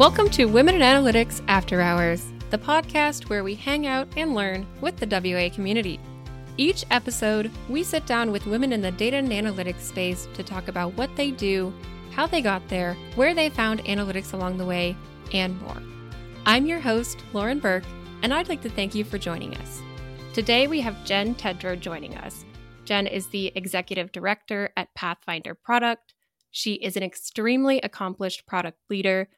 Welcome to Women in Analytics After Hours, the podcast where we hang out and learn with the WA community. Each episode, we sit down with women in the data and analytics space to talk about what they do, how they got there, where they found analytics along the way, and more. I'm your host, Lauren Burke, and I'd like to thank you for joining us. Today, we have Jen Tedrow joining us. Jen is the executive director at Pathfinder Product. She is an extremely accomplished product leader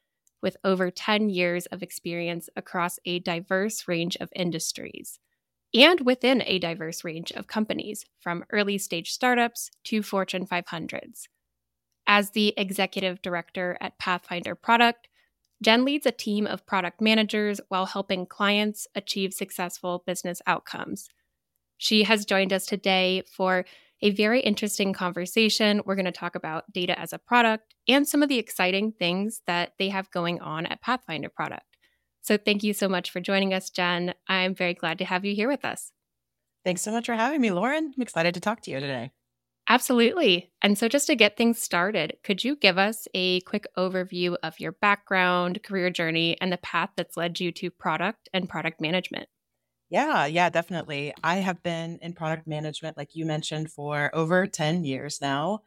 with over 10 years of experience across a diverse range of industries and within a diverse range of companies, from early stage startups to Fortune 500s. As the executive director at Pathfinder Product, Jen leads a team of product managers while helping clients achieve successful business outcomes. She has joined us today for a very interesting conversation. We're going to talk about data as a product and some of the exciting things that they have going on at Pathfinder Product. So, thank you so much for joining us, Jen. I'm very glad to have you here with us. Thanks so much for having me, Lauren. I'm excited to talk to you today. Absolutely. And so, just to get things started, could you give us a quick overview of your background, career journey, and the path that's led you to product and product management? Yeah, yeah, definitely. I have been in product management, like you mentioned, for over 10 years now.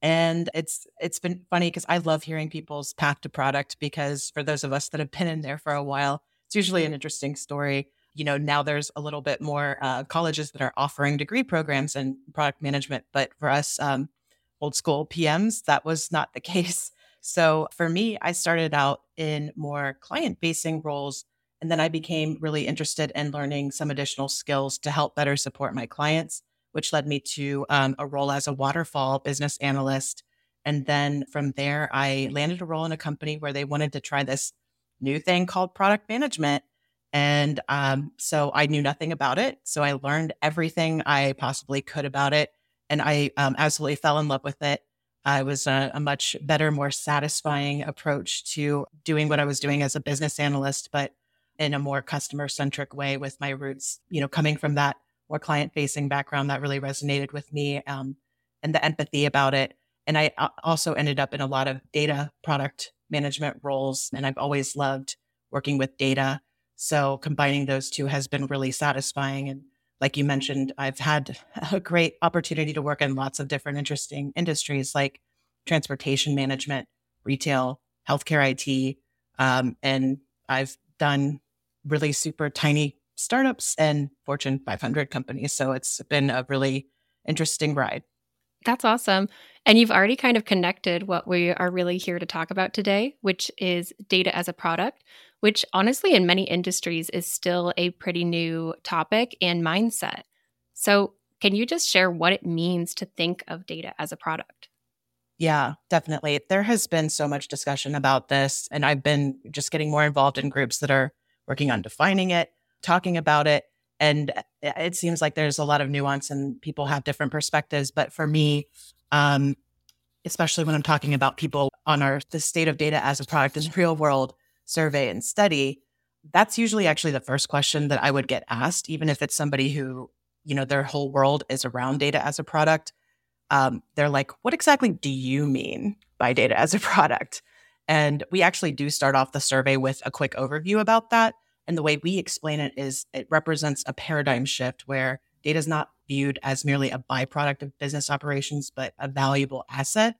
And it's it's been funny because I love hearing people's path to product because for those of us that have been in there for a while, it's usually an interesting story. You know, now there's a little bit more uh, colleges that are offering degree programs in product management, but for us um, old school PMs, that was not the case. So for me, I started out in more client facing roles and then I became really interested in learning some additional skills to help better support my clients, which led me to um, a role as a waterfall business analyst. And then from there, I landed a role in a company where they wanted to try this new thing called product management. And um, so I knew nothing about it. So I learned everything I possibly could about it. And I um, absolutely fell in love with it. I was a, a, much better, more satisfying approach to doing what I was doing as a business analyst, but in a more customer centric way with my roots, you know, coming from that more client facing background that really resonated with me um, and the empathy about it. And I uh, also ended up in a lot of data product management roles. And I've always loved working with data. So combining those two has been really satisfying. And like you mentioned, I've had a great opportunity to work in lots of different interesting industries like transportation management, retail, healthcare IT. Um, and I've done really super tiny startups and Fortune 500 companies. So it's been a really interesting ride. That's awesome. And you've already kind of connected what we are really here to talk about today, which is data as a product, which honestly, in many industries, is still a pretty new topic and mindset. So, can you just share what it means to think of data as a product? Yeah, definitely. There has been so much discussion about this, and I've been just getting more involved in groups that are working on defining it, talking about it. And uh, it seems like there's a lot of nuance and people have different perspectives. But for me, um, especially when I'm talking about people on our the state of data as a product in the real world survey and study, that's usually actually the first question that I would get asked, even if it's somebody who, you know, their whole world is around data as a product. Um, they're like, what exactly do you mean by data as a product? And we actually do start off the survey with a quick overview about that. And the way we explain it is it represents a paradigm shift where data is not viewed as merely a byproduct of business operations, but a valuable asset.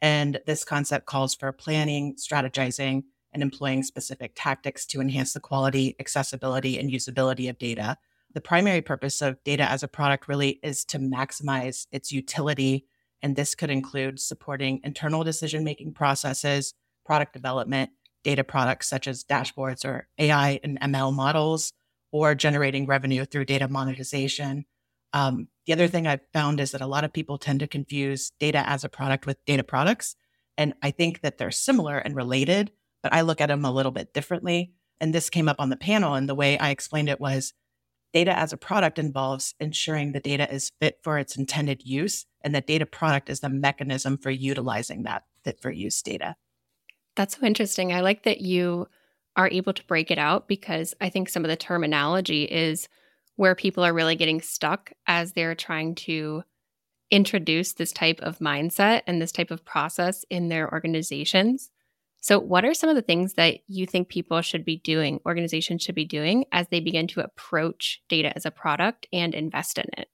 And this concept calls for planning, strategizing, and employing specific tactics to enhance the quality, accessibility, and usability of data. The primary purpose of data as a product really is to maximize its utility. And this could include supporting internal decision making processes, product development, data products such as dashboards or AI and ML models, or generating revenue through data monetization. Um, the other thing I've found is that a lot of people tend to confuse data as a product with data products. And I think that they're similar and related, but I look at them a little bit differently. And this came up on the panel. And the way I explained it was data as a product involves ensuring the data is fit for its intended use, and that data product is the mechanism for utilizing that fit for use data. That's so interesting. I like that you are able to break it out because I think some of the terminology is where people are really getting stuck as they're trying to introduce this type of mindset and this type of process in their organizations. So, what are some of the things that you think people should be doing, organizations should be doing as they begin to approach data as a product and invest in it?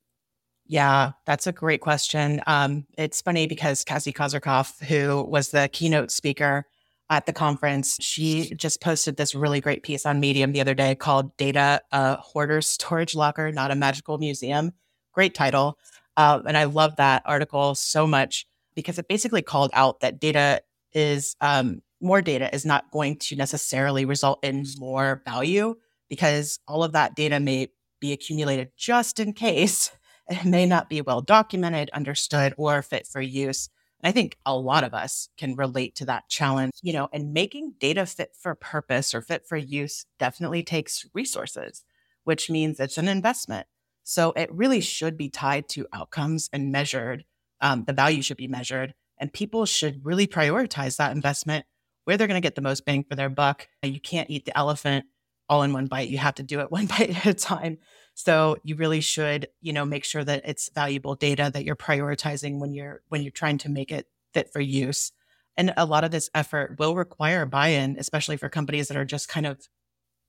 Yeah, that's a great question. Um, it's funny because Cassie Kozyrkov, who was the keynote speaker at the conference, she just posted this really great piece on Medium the other day called Data a Hoarder's Storage Locker, Not a Magical Museum. Great title. Uh, and I love that article so much because it basically called out that data is um, more data is not going to necessarily result in more value because all of that data may be accumulated just in case it may not be well documented, understood, or fit for use. And I think a lot of us can relate to that challenge, you know, and making data fit for purpose or fit for use definitely takes resources, which means it's an investment. So it really should be tied to outcomes and measured. Um, the value should be measured, and people should really prioritize that investment where they're going to get the most bang for their buck. You can't eat the elephant all in one bite. You have to do it one bite at a time. So you really should, you know, make sure that it's valuable data that you're prioritizing when you're when you're trying to make it fit for use. And a lot of this effort will require buy-in, especially for companies that are just kind of,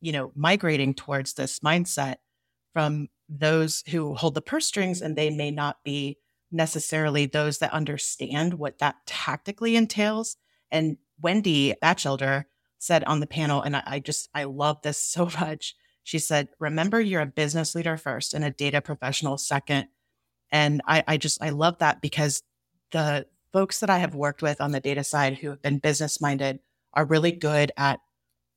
you know, migrating towards this mindset from those who hold the purse strings and they may not be necessarily those that understand what that tactically entails. And Wendy Batchelder said on the panel, and I, I just I love this so much. She said, remember, you're a business leader first and a data professional second. And I, I just, I love that because the folks that I have worked with on the data side who have been business minded are really good at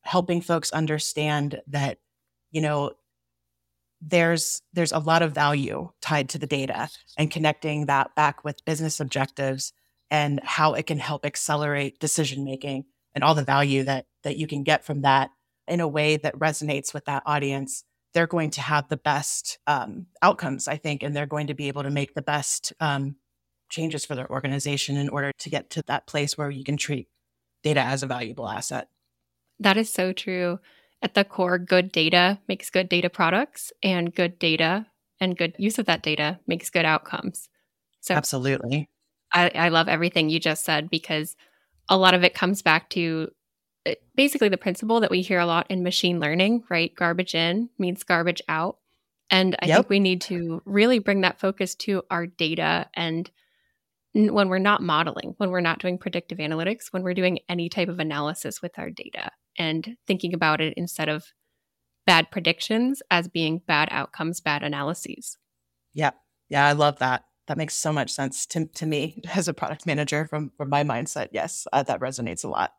helping folks understand that, you know, there's there's a lot of value tied to the data and connecting that back with business objectives and how it can help accelerate decision making and all the value that that you can get from that in a way that resonates with that audience, they're going to have the best um, outcomes, I think, and they're going to be able to make the best um, changes for their organization in order to get to that place where you can treat data as a valuable asset. That is so true. At the core, good data makes good data products, and good data and good use of that data makes good outcomes. So, absolutely. I, I love everything you just said because a lot of it comes back to uh, basically the principle that we hear a lot in machine learning, right? Garbage in means garbage out. And I yep. think we need to really bring that focus to our data and when we're not modeling, when we're not doing predictive analytics, when we're doing any type of analysis with our data and thinking about it instead of bad predictions as being bad outcomes, bad analyses. Yeah. Yeah, I love that. That makes so much sense to, to me as a product manager from, from my mindset. Yes, uh, that resonates a lot.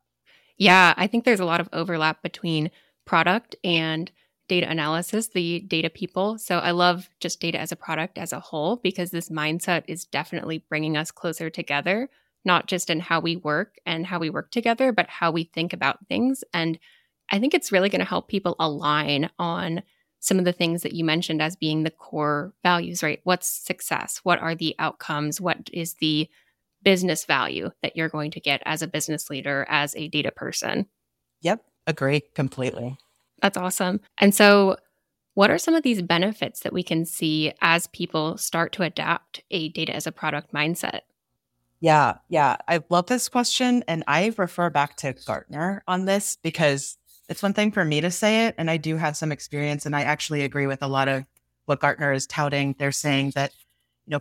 Yeah, I think there's a lot of overlap between product and data analysis, the data people. So I love just data as a product as a whole because this mindset is definitely bringing us closer together, not just in how we work and how we work together, but how we think about things. And I think it's really going to help people align on some of the things that you mentioned as being the core values, right? What's success? What are the outcomes? What is the business value that you're going to get as a business leader, as a data person. Yep, agree completely. That's awesome. And so, what are some of these benefits that we can see as people start to adapt a data as a product mindset? Yeah, yeah. I love this question. And I refer back to Gartner on this because it's one thing for me to say it. And I do have some experience. And I actually agree with a lot of what Gartner is touting. They're saying that you know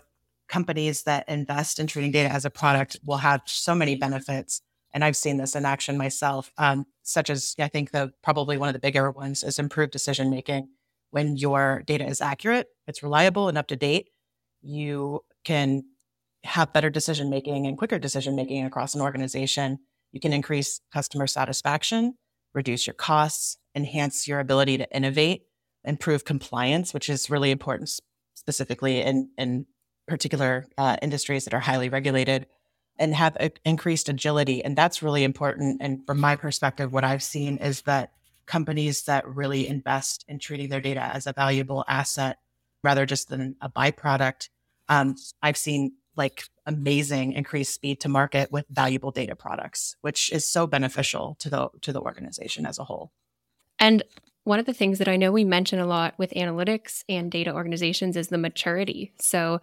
companies that invest in treating data as a product will have so many benefits. And I've seen this in action myself, um, such as I think the probably one of the bigger ones is improved decision making. When your data is accurate, it's reliable and up to date, you can have better decision making and quicker decision making across an organization. You can increase customer satisfaction, reduce your costs, enhance your ability to innovate, improve compliance, which is really important specifically in, in particular uh, industries that are highly regulated and have a, increased agility. And that's really important. And from my perspective, what I've seen is that companies that really invest in treating their data as a valuable asset rather just than a byproduct, um, I've seen like amazing increased speed to market with valuable data products, which is so beneficial to the to the organization as a whole. And one of the things that I know we mention a lot with analytics and data organizations is the maturity. So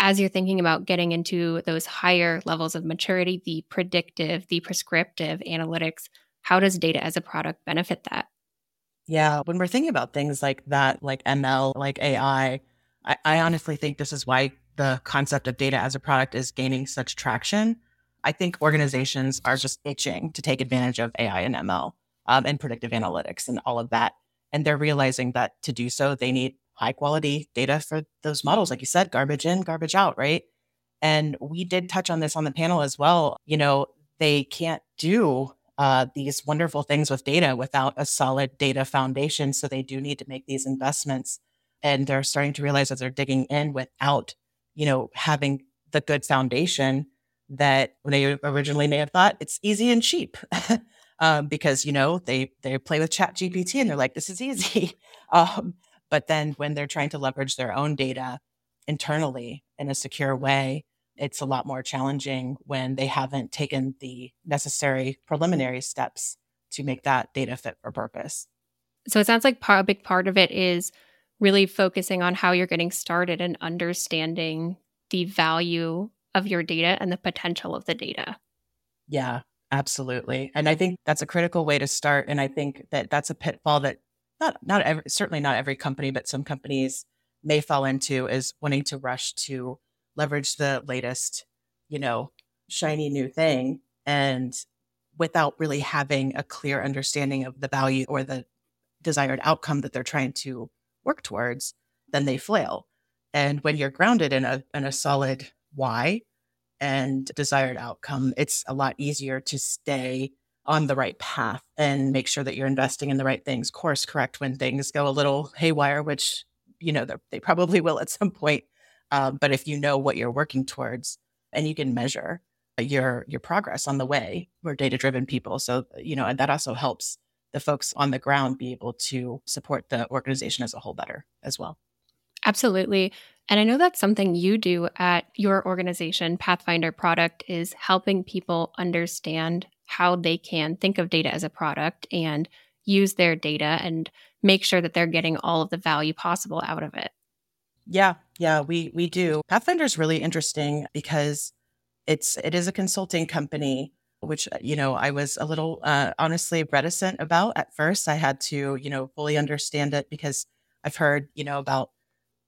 as you're thinking about getting into those higher levels of maturity, the predictive, the prescriptive analytics, how does data as a product benefit that? Yeah, when we're thinking about things like that, like ML, like AI, I, I honestly think this is why the concept of data as a product is gaining such traction. I think organizations are just itching to take advantage of AI and ML um, and predictive analytics and all of that. And they're realizing that to do so, they need high quality data for those models. Like you said, garbage in, garbage out, right? And we did touch on this on the panel as well. You know, they can't do uh, these wonderful things with data without a solid data foundation. So they do need to make these investments. And they're starting to realize as they're digging in without, you know, having the good foundation that they originally may have thought it's easy and cheap. um, because you know they they play with chat gpt and they're like this is easy um, but then when they're trying to leverage their own data internally in a secure way, it's a lot more challenging when they haven't taken the necessary preliminary steps to make that data fit for purpose. So it sounds like a big part of it is really focusing on how you're getting started and understanding the value of your data and the potential of the data. Yeah, absolutely. And I think that's a critical way to start. And I think that that's a pitfall that not not every certainly not every company, but some companies may fall into is wanting to rush to leverage the latest, you know, shiny new thing and without really having a clear understanding of the value or the desired outcome that they're trying to work towards, then they flail. And when you're grounded in a in a solid why and desired outcome, it's a lot easier to stay on the right path and make sure that you're investing in the right things, course correct when things go a little haywire, which, you know, they probably will at some point. Um, but if you know what you're working towards and you can measure your your progress on the way, we're data driven people. So, you know, and that also helps the folks on the ground be able to support the organization as a whole better as well. Absolutely. And I know that's something you do at your organization, Pathfinder Product, is helping people understand how they can think of data as a product and use their data and make sure that they're getting all of the value possible out of it. Yeah, yeah, we we do. Pathfinder is really interesting because it's it is a consulting company which you know I was a little uh, honestly reticent about at first. I had to you know fully understand it because I've heard you know about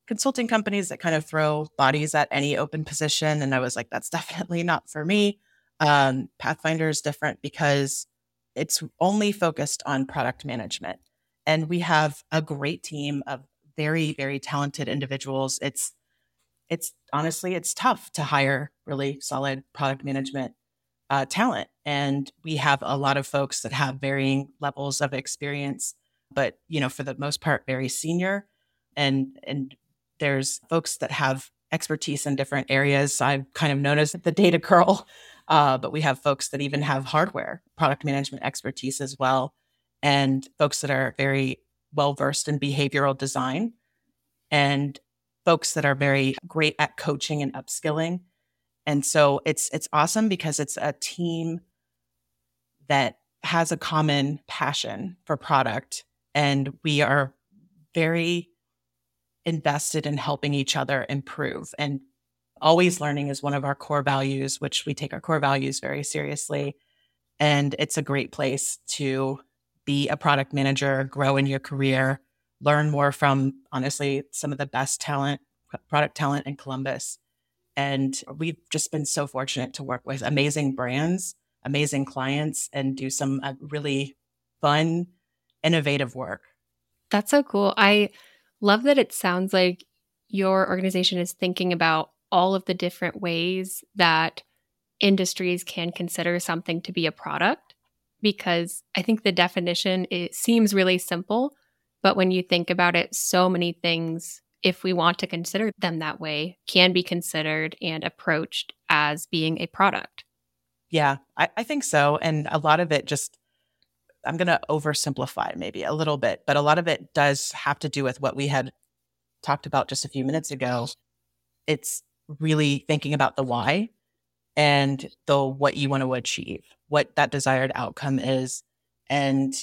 consulting companies that kind of throw bodies at any open position, and I was like, that's definitely not for me. Um, Pathfinder is different because it's only focused on product management. And we have a great team of very, very talented individuals. It's it's honestly it's tough to hire really solid product management uh, talent, and we have a lot of folks that have varying levels of experience, but you know, for the most part, very senior. And and there's folks that have expertise in different areas. I've kind of known as the data girl uh, but we have folks that even have hardware product management expertise as well, and folks that are very well versed in behavioral design, and folks that are very great at coaching and upskilling. And so it's it's awesome because it's a team that has a common passion for product, and we are very invested in helping each other improve and always learning is one of our core values, which we take our core values very seriously. And it's a great place to be a product manager, grow in your career, learn more from honestly some of the best talent, product talent in Columbus. And we've just been so fortunate to work with amazing brands, amazing clients, and do some uh, really fun, innovative work. That's so cool. I love that it sounds like your organization is thinking about all of the different ways that industries can consider something to be a product because I think the definition it seems really simple, but when you think about it, so many things, if we want to consider them that way, can be considered and approached as being a product. Yeah, I, I think so. And a lot of it just, I'm going to oversimplify maybe a little bit, but a lot of it does have to do with what we had talked about just a few minutes ago. It's really thinking about the why and the what you want to achieve, what that desired outcome is, and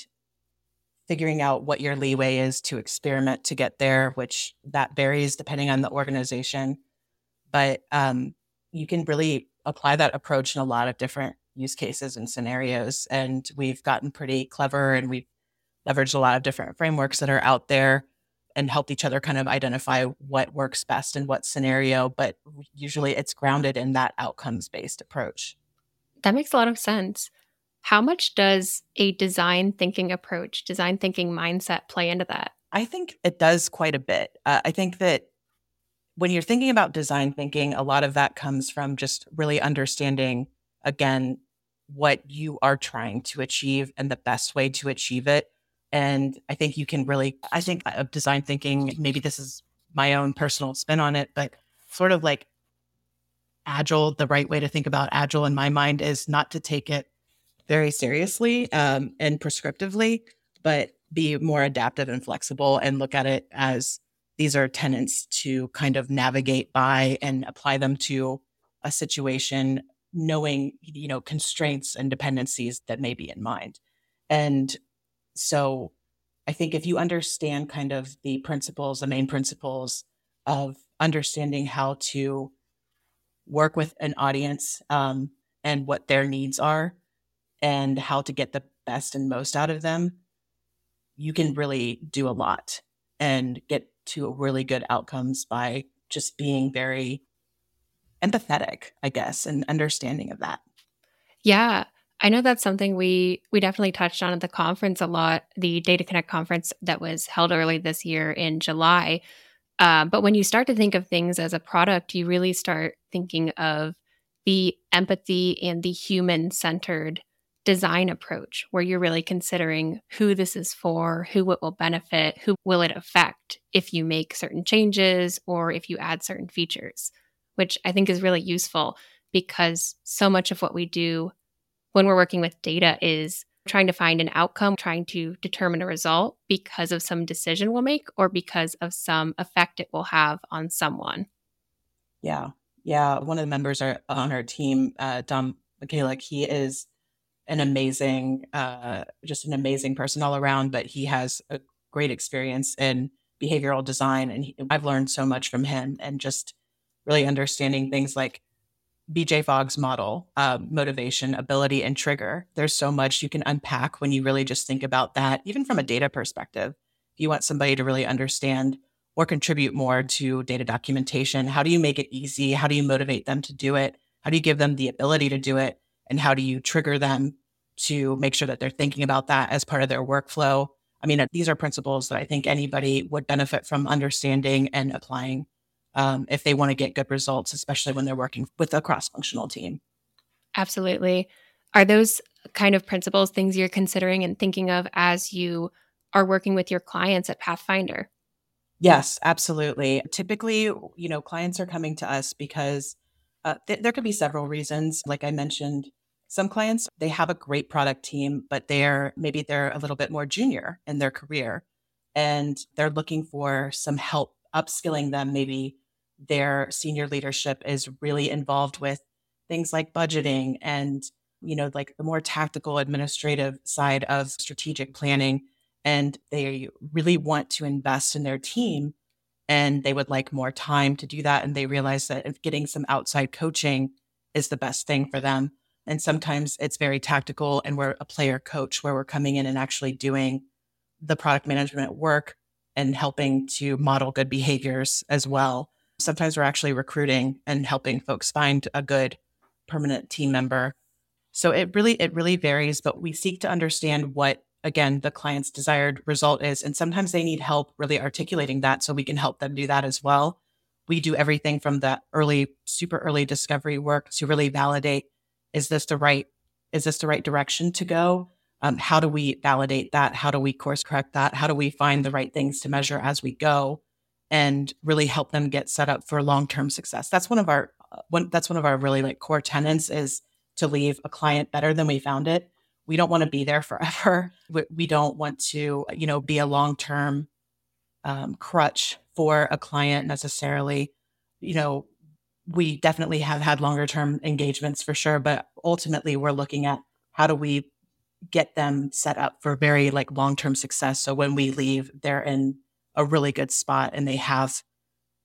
figuring out what your leeway is to experiment to get there, which that varies depending on the organization. but um, you can really apply that approach in a lot of different use cases and scenarios. And we've gotten pretty clever and we've leveraged a lot of different frameworks that are out there and helped each other kind of identify what works best in what scenario. But usually it's grounded in that outcomes based approach. That makes a lot of sense. How much does a design thinking approach, design thinking mindset play into that? I think it does quite a bit. Uh, I think that when you're thinking about design thinking, a lot of that comes from just really understanding, again, what you are trying to achieve and the best way to achieve it. And I think you can really, I think of design thinking, maybe this is my own personal spin on it, but sort of like agile, the right way to think about agile in my mind is not to take it very seriously um, and prescriptively, but be more adaptive and flexible and look at it as these are tenants to kind of navigate by and apply them to a situation knowing you know constraints and dependencies that may be in mind. And so i think if you understand kind of the principles the main principles of understanding how to work with an audience um, and what their needs are and how to get the best and most out of them you can really do a lot and get to really good outcomes by just being very empathetic, I guess, and understanding of that. Yeah. I know that's something we we definitely touched on at the conference a lot, the Data Connect conference that was held early this year in July. Uh, but when you start to think of things as a product, you really start thinking of the empathy and the human centered design approach where you're really considering who this is for, who it will benefit, who will it affect if you make certain changes or if you add certain features, which I think is really useful because so much of what we do when we're working with data is trying to find an outcome, trying to determine a result because of some decision we'll make or because of some effect it will have on someone. Yeah. Yeah. One of the members are on our team, uh, Dom Michalik, he is an amazing, uh, just an amazing person all around, but he has a great experience in behavioral design. And he, I've learned so much from him and just really understanding things like BJ Fogg's model, uh, motivation, ability, and trigger. There's so much you can unpack when you really just think about that, even from a data perspective. If you want somebody to really understand or contribute more to data documentation, how do you make it easy? How do you motivate them to do it? How do you give them the ability to do it? And how do you trigger them to make sure that they're thinking about that as part of their workflow? I mean these are principles that i think anybody would benefit from understanding and applying um, if they want to get good results especially when they're working with a cross-functional team. Absolutely. Are those kind of principles things you're considering and thinking of as you are working with your clients at pathfinder? Yes absolutely. Typically you know clients are coming to us because uh, th- there could be several reasons. Like i mentioned some clients, they have a great product team, but they're maybe they're a little bit more junior in their career and they're looking for some help upskilling them. Maybe their senior leadership is really involved with things like budgeting and, you know, like the more tactical administrative side of strategic planning. And they really want to invest in their team and they would like more time to do that. And they realize that getting some outside coaching is the best thing for them. And sometimes it's very tactical and we're a player coach where we're coming in and actually doing the product management work and helping to model good behaviors as well. Sometimes we're actually recruiting and helping folks find a good permanent team member. So it really it really varies, but we seek to understand what again the client's desired result is and sometimes they need help really articulating that so we can help them do that as well. We do everything from the early super early discovery work to really validate is this the right is this the right direction to go? Um, how do we validate that? How do we course correct that? How do we find the right things to measure as we go and really help them get set up for long-term success? That's one of our uh, one that's one of our really like core tenants is to leave a client better than we found it. We don't want to be there forever. We, we don't want to you know be a long-term um, crutch for a client necessarily. You know we definitely have had longer term engagements for sure, but ultimately we're looking at how do we get them set up for very like long term success. So when we leave, they're in a really good spot and they have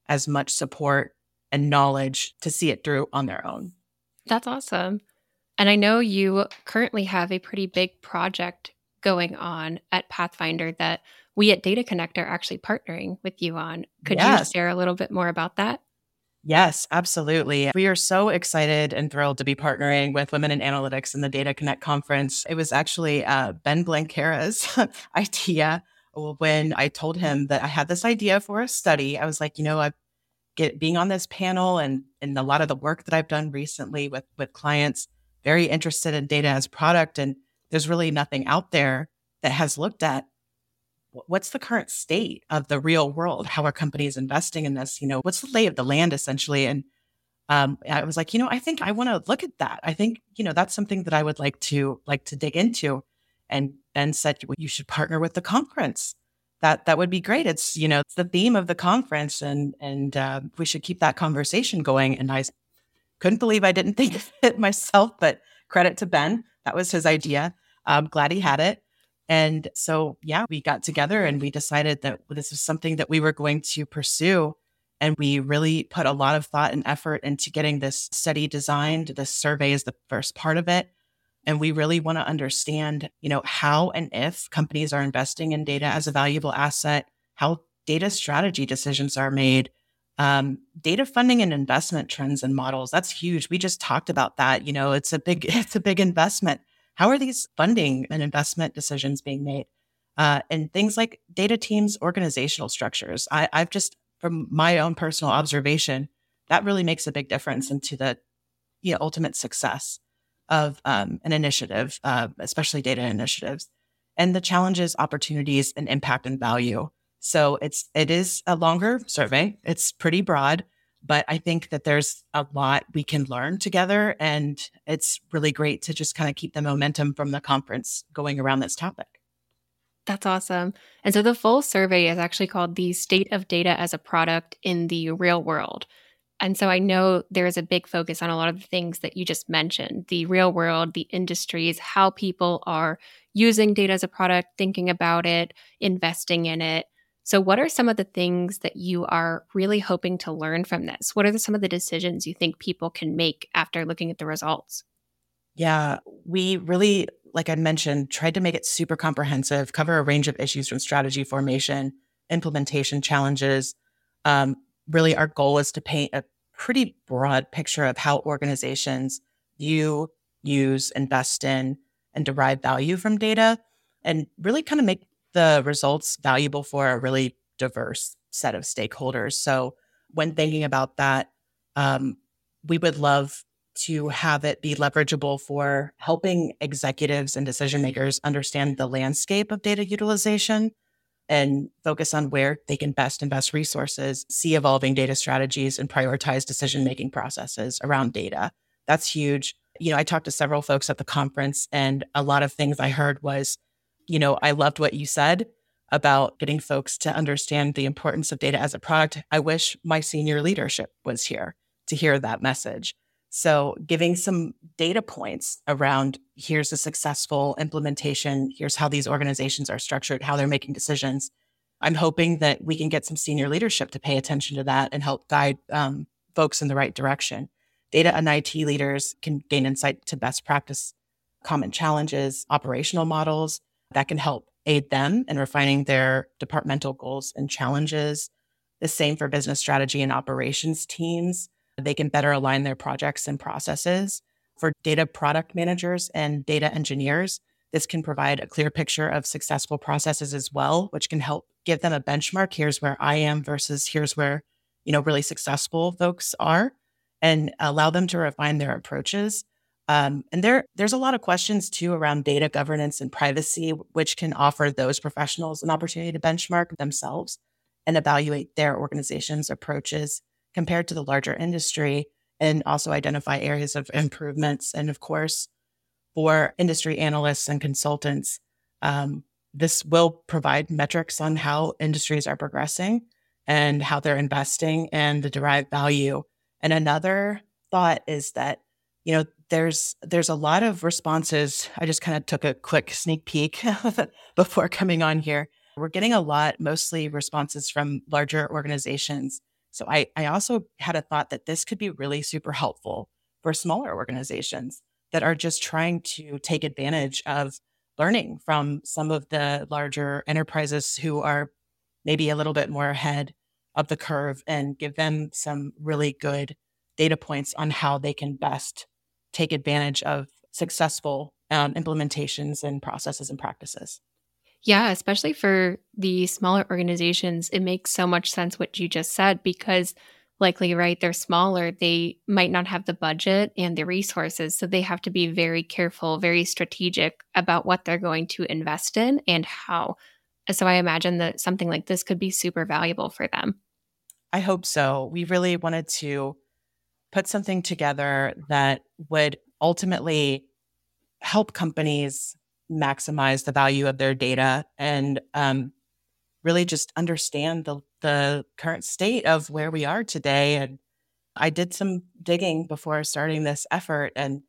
as much support and knowledge to see it through on their own. That's awesome. And I know you currently have a pretty big project going on at Pathfinder that we at Data Connect are actually partnering with you on. Could yes. you share a little bit more about that? Yes, absolutely. We are so excited and thrilled to be partnering with Women in Analytics in the Data Connect conference. It was actually uh, Ben Blanquera's idea when I told him that I had this idea for a study. I was like, you know, I get being on this panel and and a lot of the work that I've done recently with with clients, very interested in data as product, and there's really nothing out there that has looked at what's the current state of the real world? How are companies investing in this? You know, what's the lay of the land essentially? And um, I was like, you know, I think I want to look at that. I think, you know, that's something that I would like to like to dig into. And Ben said, well, you should partner with the conference. That that would be great. It's you know it's the theme of the conference, and and uh, we should keep that conversation going. And I couldn't believe I didn't think of it myself, but credit to Ben. That was his idea. I'm glad he had it. And so, yeah, we got together and we decided that this was something that we were going to pursue. And we really put a lot of thought and effort into getting this study designed. This survey is the first part of it. And we really want to understand, you know, how and if companies are investing in data as a valuable asset, how data strategy decisions are made, um, data funding and investment trends and models. That's huge. We just talked about that. You know, it's a big, it's a big investment. How are these funding and investment decisions being made? Uh, and things like data teams, organizational structures. I, I've just, from my own personal observation, that really makes a big difference into the you know, ultimate success of um, an initiative, uh, especially data initiatives, and the challenges, opportunities, and impact and value. So it's it is a longer survey. It's pretty broad, but I think that there's a lot we can learn together. And it's really great to just kind of keep the momentum from the conference going around this topic. That's awesome. And so the full survey is actually called the State of Data as a Product in the Real World. And so I know there is a big focus on a lot of the things that you just mentioned the real world, the industries, how people are using data as a product, thinking about it, investing in it. So, what are some of the things that you are really hoping to learn from this? What are the, some of the decisions you think people can make after looking at the results? Yeah, we really, like I mentioned, tried to make it super comprehensive, cover a range of issues from strategy formation, implementation challenges. Um, really, our goal is to paint a pretty broad picture of how organizations view, use, invest in, and derive value from data, and really kind of make the results valuable for a really diverse set of stakeholders. So when thinking about that, um, we would love to have it be leverageable for helping executives and decision makers understand the landscape of data utilization and focus on where they can best invest resources, see evolving data strategies, and prioritize decision making processes around data. That's huge. You know, I talked to several folks at the conference, and a lot of things I heard was you know, I loved what you said about getting folks to understand the importance of data as a product. I wish my senior leadership was here to hear that message. So, giving some data points around here's a successful implementation, here's how these organizations are structured, how they're making decisions. I'm hoping that we can get some senior leadership to pay attention to that and help guide um, folks in the right direction. Data and IT leaders can gain insight to best practice, common challenges, operational models, that can help aid them in refining their departmental goals and challenges. The same for business strategy and operations teams. They can better align their projects and processes. For data product managers and data engineers, this can provide a clear picture of successful processes as well, which can help give them a benchmark. Here's where I am versus here's where, you know, really successful folks are and allow them to refine their approaches. Um, and there, there's a lot of questions too around data governance and privacy, which can offer those professionals an opportunity to benchmark themselves and evaluate their organization's approaches compared to the larger industry and also identify areas of improvements. And of course, for industry analysts and consultants, um, this will provide metrics on how industries are progressing and how they're investing and the derived value. And another thought is that, you know, there's there's a lot of responses. I just kind of took a quick sneak peek before coming on here. We're getting a lot, mostly responses from larger organizations So I, I also had a thought that this could be really super helpful for smaller organizations that are just trying to take advantage of learning from some of the larger enterprises who are maybe a little bit more ahead of the curve and give them some really good data points on how they can best take advantage of successful um, implementations and processes and practices. Yeah, especially for the smaller organizations, it makes so much sense what you just said because likely right they're smaller they might not have the budget and the resources so they have to be very careful very strategic about what they're going to invest in and how. So i imagine that something like this could be super valuable for them. I hope so. We really wanted to put something together that would ultimately help companies maximize the value of their data and um, really just understand the the current state of where we are today. And I did some digging before starting this effort, and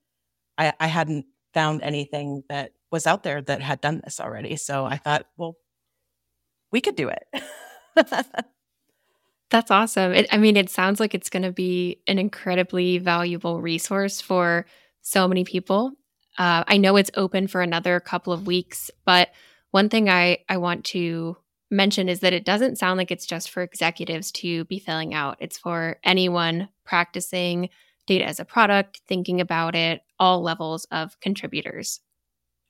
I, I hadn't found anything that was out there that had done this already. So I thought, well, we could do it. That's awesome. It, I mean, it sounds like it's going to be an incredibly valuable resource for so many people. Uh, I know it's open for another couple of weeks, but one thing I, I want to mention is that it doesn't sound like it's just for executives to be filling out. It's for anyone practicing data as a product, thinking about it, all levels of contributors.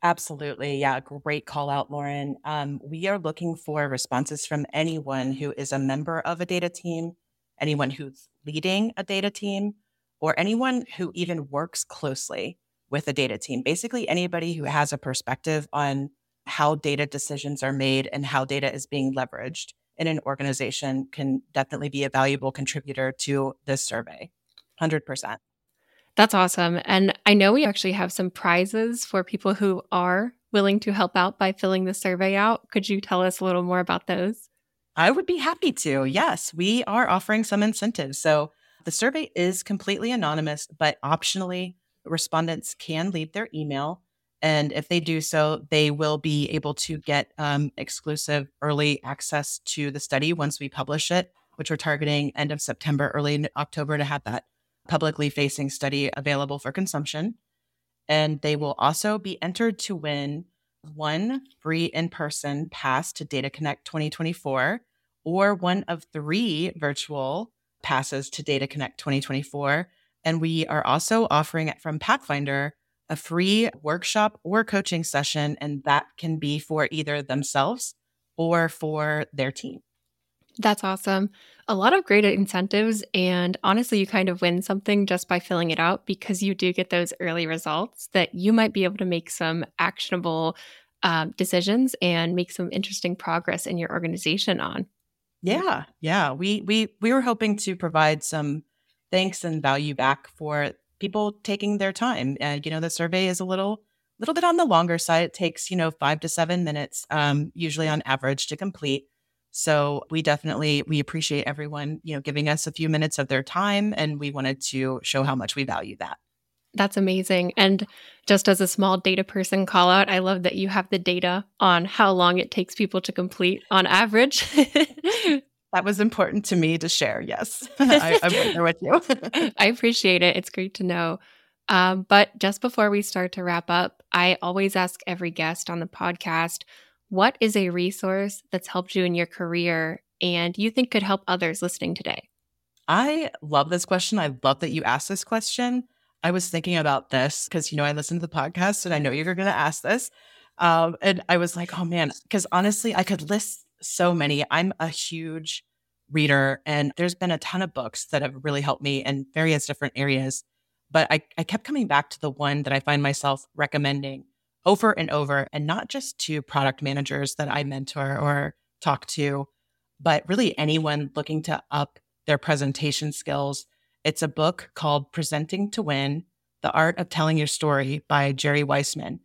Absolutely. Yeah. Great call out, Lauren. Um, we are looking for responses from anyone who is a member of a data team, anyone who's leading a data team, or anyone who even works closely with a data team. Basically, anybody who has a perspective on how data decisions are made and how data is being leveraged in an organization can definitely be a valuable contributor to this survey. 100%. That's awesome. And I know we actually have some prizes for people who are willing to help out by filling the survey out. Could you tell us a little more about those? I would be happy to. Yes, we are offering some incentives. So the survey is completely anonymous, but optionally, respondents can leave their email and if they do so, they will be able to get um, exclusive early access to the study once we publish it, which we're targeting end of September, early October to have that publicly facing study available for consumption. And they will also be entered to win one free in person pass to Data Connect 2024 or one of three virtual passes to Data Connect 2024. And we are also offering from Pathfinder a free workshop or coaching session, and that can be for either themselves or for their team. That's awesome. A lot of great incentives. And honestly, you kind of win something just by filling it out because you do get those early results that you might be able to make some actionable um, decisions and make some interesting progress in your organization on. Yeah, yeah. We we we were hoping to provide some thanks and value back for people taking their time. And, you know, the survey is a little, little bit on the longer side. It takes, you know, five to seven minutes, um, usually on average to complete. So we definitely, we appreciate everyone, you know, giving us a few minutes of their time. And we wanted to show how much we value that. That's amazing. And just as a small data person call out, I love that you have the data on how long it takes people to complete on average. that was important to me to share. Yes, I, am right there with you. I appreciate it. It's great to know. Um, but just before we start to wrap up, I always ask every guest on the podcast what is a resource that's helped you in your career and you think could help others listening today? I love this question. I love that you asked this question. I was thinking about this because, you know, I listen to the podcast and I know you're going to ask this. Um, and I was like, oh man, because honestly, I could list so many. I'm a huge reader, and there's been a ton of books that have really helped me in various different areas. But I, I kept coming back to the one that I find myself recommending over and over, and not just to product managers that I mentor or talk to, but really anyone looking to up their presentation skills. It's a book called Presenting to Win The Art of Telling Your Story by Jerry Weissman.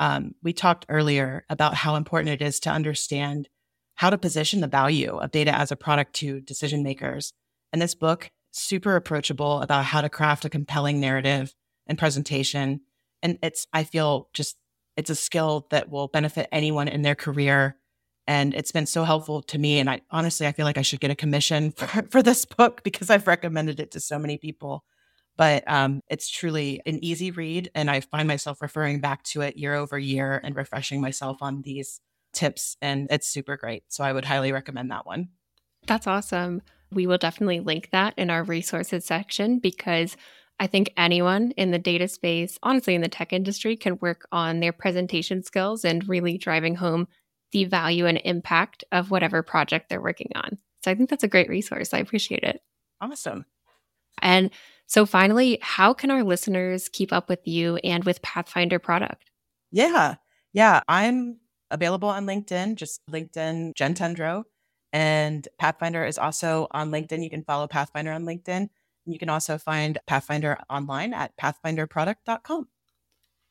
Um, we talked earlier about how important it is to understand how to position the value of data as a product to decision makers. And this book, super approachable about how to craft a compelling narrative and presentation. And it's, I feel just, it's a skill that will benefit anyone in their career And it's been so helpful to me. And I honestly, I feel like I should get a commission for, for this book because I've recommended it to so many people. But um, it's truly an easy read. And I find myself referring back to it year over year and refreshing myself on these tips. And it's super great. So I would highly recommend that one. That's awesome. We will definitely link that in our resources section because I think anyone in the data space, honestly, in the tech industry, can work on their presentation skills and really driving home the value and impact of whatever project they're working on. So I think that's a great resource. I appreciate it. Awesome. And so, finally, how can our listeners keep up with you and with Pathfinder product? Yeah. Yeah. I'm available on LinkedIn, just LinkedIn Jen Tedrow. And Pathfinder is also on LinkedIn. You can follow Pathfinder on LinkedIn. You can also find Pathfinder online at pathfinderproduct.com.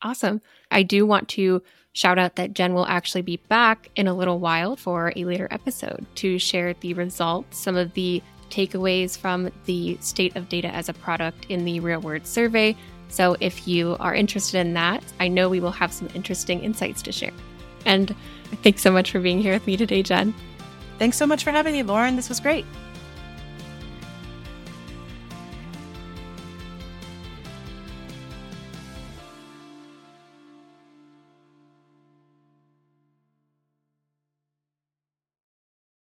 Awesome. I do want to shout out that Jen will actually be back in a little while for a later episode to share the results, some of the takeaways from the state of data as a product in the real world survey. So if you are interested in that, I know we will have some interesting insights to share. And thanks so much for being here with me today, Jen. Thanks so much for having me, Lauren. This was great.